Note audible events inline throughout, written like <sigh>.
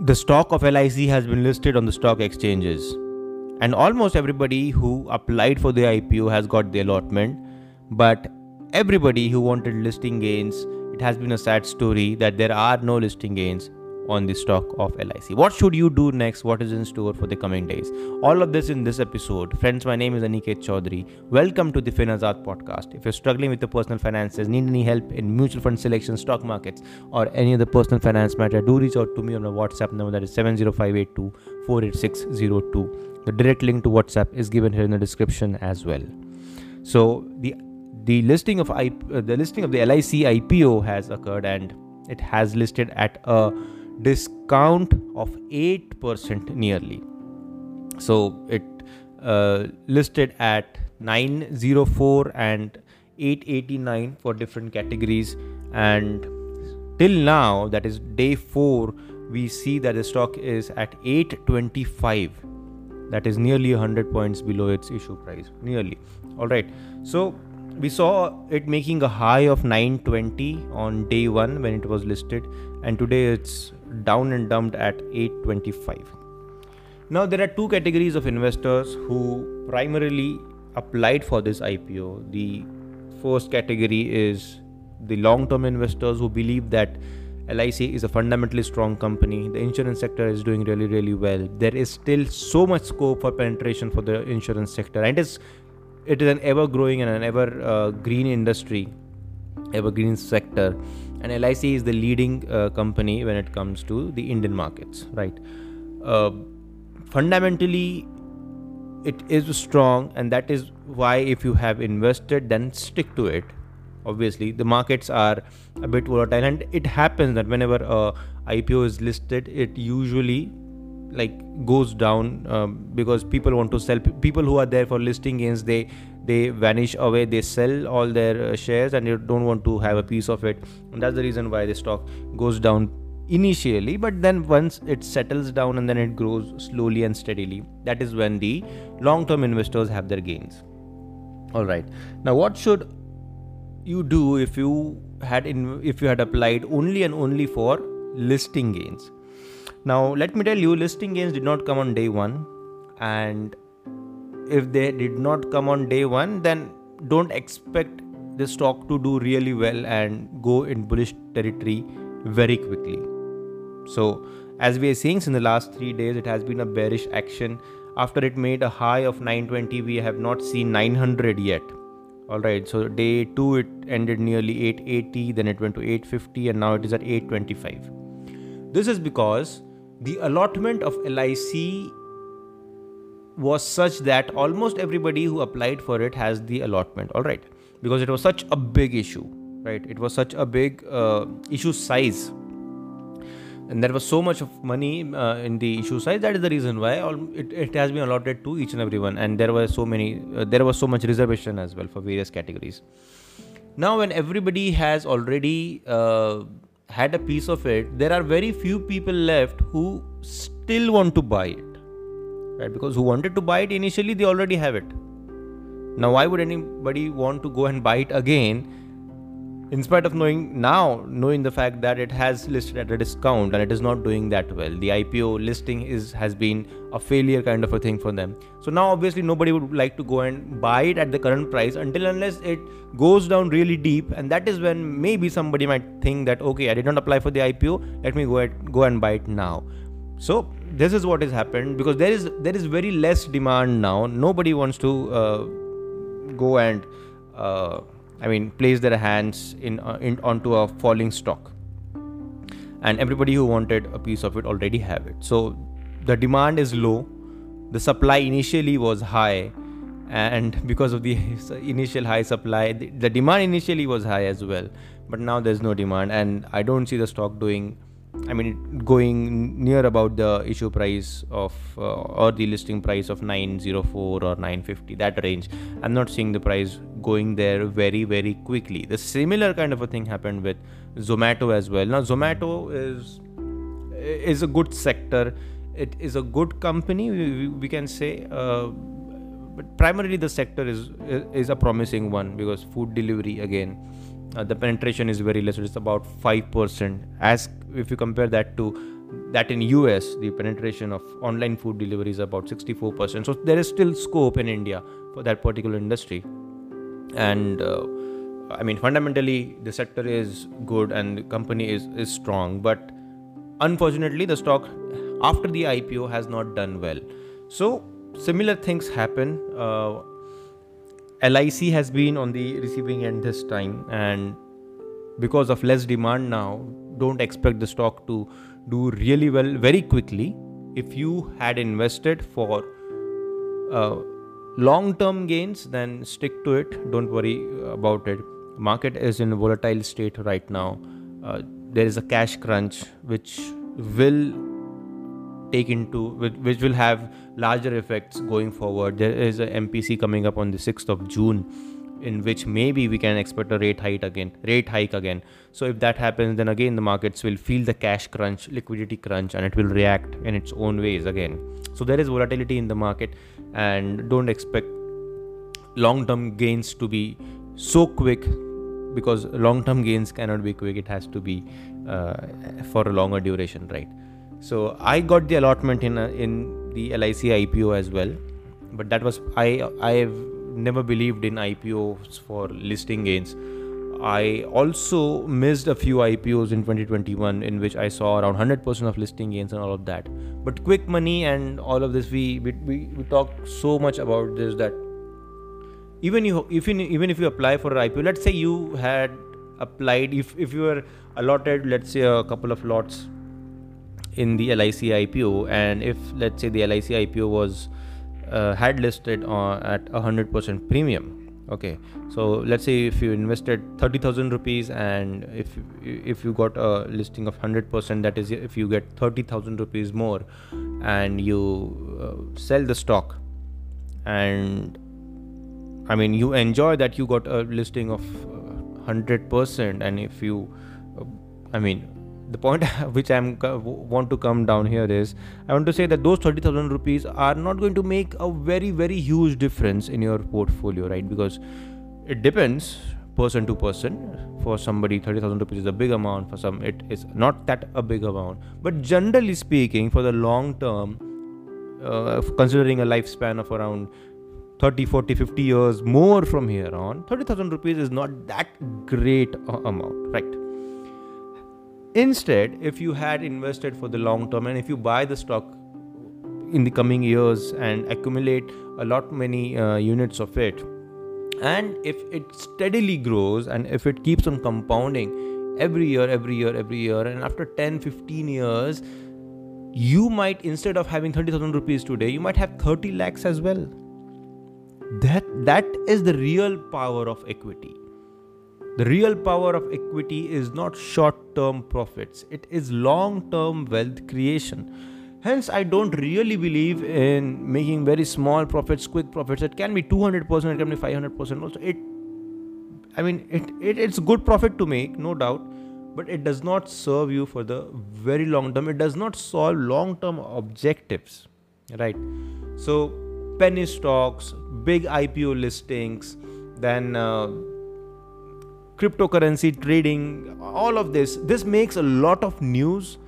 the stock of LIC has been listed on the stock exchanges, and almost everybody who applied for the IPO has got the allotment. But everybody who wanted listing gains, it has been a sad story that there are no listing gains on the stock of LIC. What should you do next? What is in store for the coming days? All of this in this episode. Friends, my name is Aniket Chaudhary. Welcome to the Finazad podcast. If you're struggling with your personal finances, need any help in mutual fund selection, stock markets, or any other personal finance matter, do reach out to me on my WhatsApp number that is 70582 48602. The direct link to WhatsApp is given here in the description as well. So the the listing of I, uh, the listing of the LIC IPO has occurred and it has listed at a discount of 8% nearly. So it uh, listed at 904 and 889 for different categories. And till now that is day 4 we see that the stock is at 825 that is nearly 100 points below its issue price nearly. All right. So we saw it making a high of 920 on day 1 when it was listed. And today it's down and dumped at 825. Now, there are two categories of investors who primarily applied for this IPO. The first category is the long term investors who believe that LIC is a fundamentally strong company. The insurance sector is doing really, really well. There is still so much scope for penetration for the insurance sector, and it is it is an ever growing and an ever uh, green industry, ever green sector and LIC is the leading uh, company when it comes to the Indian markets, right? Uh, fundamentally, it is strong, and that is why if you have invested, then stick to it. Obviously, the markets are a bit volatile, and it happens that whenever a IPO is listed, it usually like goes down um, because people want to sell people who are there for listing gains they they vanish away they sell all their uh, shares and you don't want to have a piece of it. And that's the reason why the stock goes down initially but then once it settles down and then it grows slowly and steadily that is when the long term investors have their gains. All right. Now what should you do if you had in, if you had applied only and only for listing gains now let me tell you listing gains did not come on day 1 and if they did not come on day one, then don't expect the stock to do really well and go in bullish territory very quickly. So, as we are seeing in the last three days, it has been a bearish action. After it made a high of 920, we have not seen 900 yet. All right, so day two it ended nearly 880, then it went to 850, and now it is at 825. This is because the allotment of LIC was such that almost everybody who applied for it has the allotment all right? Because it was such a big issue right? It was such a big uh, issue size. And there was so much of money uh, in the issue size that is the reason why it, it has been allotted to each and everyone and there were so many uh, there was so much reservation as well for various categories. Now when everybody has already uh, had a piece of it there are very few people left who still want to buy it right? Because who wanted to buy it initially they already have it. Now why would anybody want to go and buy it again in spite of knowing now knowing the fact that it has listed at a discount and it is not doing that well the ipo listing is has been a failure kind of a thing for them. So now obviously nobody would like to go and buy it at the current price until unless it goes down really deep. And that is when maybe somebody might think that okay i did not apply for the ipo let me go ahead, go and buy it now. So this is what has happened because there is there is very less demand now. Nobody wants to uh, go and uh, i mean place their hands in, uh, in onto a falling stock. And everybody who wanted a piece of it already have it. So the demand is low. The supply initially was high. And <laughs> because of the <laughs> initial high supply the, the demand initially was high as well. But now there's no demand. And i don't see the stock doing I mean, going near about the issue price of uh, or the listing price of 904 or 950, that range. I'm not seeing the price going there very, very quickly. The similar kind of a thing happened with Zomato as well. Now, Zomato is is a good sector. It is a good company, we, we can say. Uh, but primarily, the sector is is a promising one because food delivery again uh, the penetration is very less it's about 5% as if you compare that to that in us the penetration of online food delivery is about 64% so there is still scope in india for that particular industry. And uh, i mean fundamentally the sector is good and the company is, is strong but unfortunately the stock after the ipo has not done well. So similar things happen. Uh, lic has been on the receiving end this time and because of less demand now don't expect the stock to do really well very quickly. If you had invested for uh, long term gains then stick to it. Don't worry about it. Market is in a volatile state right now. Uh, there is a cash crunch which will take into which will have larger effects going forward. There is a mpc coming up on the 6th of june in which maybe we can expect a rate hike again rate hike again. So if that happens then again the markets will feel the cash crunch liquidity crunch and it will react in its own ways again. So there is volatility in the market and don't expect long term gains to be so quick because long term gains cannot be quick. It has to be uh, for a longer duration right so i got the allotment in uh, in the lic ipo as well. But that was i i've never believed in ipos for listing gains. I also missed a few ipos in 2021 in which i saw around 100% of listing gains and all of that. But quick money and all of this we we, we, we talk so much about this that even you if you, even if you apply for an ipo let's say you had applied if if you were allotted let's say a couple of lots in the LIC IPO, and if let's say the LIC IPO was uh, had listed on, at 100% premium okay? So let's say if you invested 30000 rupees and if if you got a listing of 100% that is if you get 30000 rupees more and you uh, sell the stock and i mean you enjoy that you got a listing of uh, 100% and if you uh, i mean the point <laughs> which I'm want to come down here is I want to say that those 30,000 rupees are not going to make a very very huge difference in your portfolio right? Because it depends person to person. For somebody 30,000 rupees is a big amount. For some it is not that a big amount. But generally speaking for the long term uh, considering a lifespan of around 30 40 50 years more from here on 30000 rupees is not that great amount right Instead, if you had invested for the long term and if you buy the stock in the coming years and accumulate a lot many uh, units of it and if it steadily grows and if it keeps on compounding every year every year every year and after 10 15 years you might instead of having 30000 rupees today you might have 30 lakhs as well. That that is the real power of equity the real power of equity is not short term profits, it is long term wealth creation. Hence, I don't really believe in making very small profits, quick profits. It can be 200%, it can be 500% also. It, I mean, it, it it's good profit to make, no doubt, but it does not serve you for the very long term. It does not solve long term objectives, right? So, penny stocks, big IPO listings, then uh, cryptocurrency trading all of this this makes a lot of news.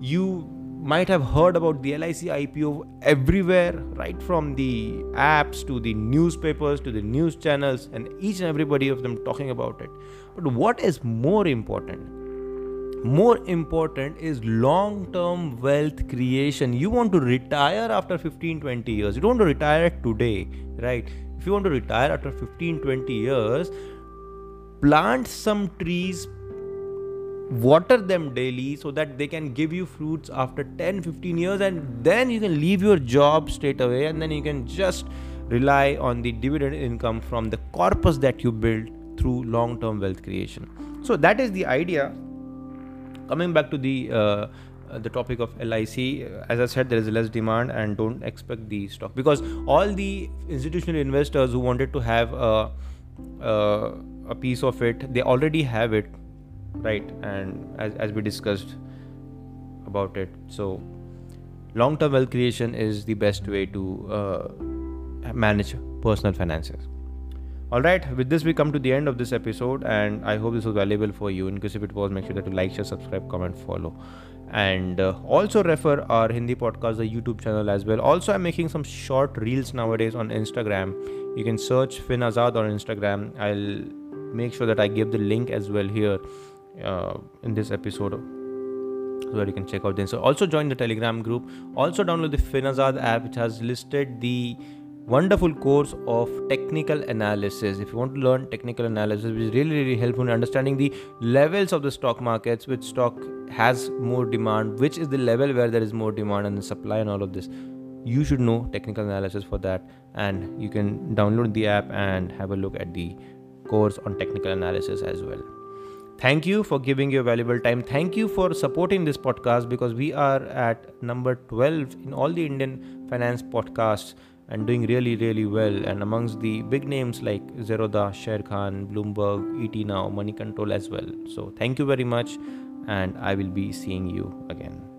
You might have heard about the LIC IPO everywhere right from the apps to the newspapers to the news channels and each and everybody of them talking about it. But what is more important? More important is long term wealth creation. You want to retire after 15 20 years. You don't want to retire today right? If you want to retire after 15 20 years plant some trees water them daily so that they can give you fruits after 10 15 years and then you can leave your job straight away and then you can just rely on the dividend income from the corpus that you build through long term wealth creation. So that is the idea. Coming back to the uh, the topic of LIC, as I said, there is less demand and don't expect the stock. Because all the institutional investors who wanted to have a, a a piece of it. They already have it right? And as, as we discussed about it. So long term wealth creation is the best way to uh, manage personal finances. All right with this we come to the end of this episode and i hope this was valuable for you. In case if it was make sure that you like share subscribe comment follow. And uh, also refer our hindi podcast the youtube channel as well. Also i'm making some short reels nowadays on instagram. You can search fin azad on instagram. I'll make sure that i give the link as well here uh, in this episode so that you can check out this so also join the telegram group. Also download the finazad app which has listed the wonderful course of technical analysis. If you want to learn technical analysis which is really really helpful in understanding the levels of the stock markets which stock has more demand which is the level where there is more demand and the supply and all of this you should know technical analysis for that. And you can download the app and have a look at the course on technical analysis as well thank you for giving your valuable time thank you for supporting this podcast because we are at number 12 in all the indian finance podcasts and doing really, really well. And amongst the big names like Zerodha, Sharekhan, Bloomberg, ET Now, Money Control as well. So thank you very much, and I will be seeing you again.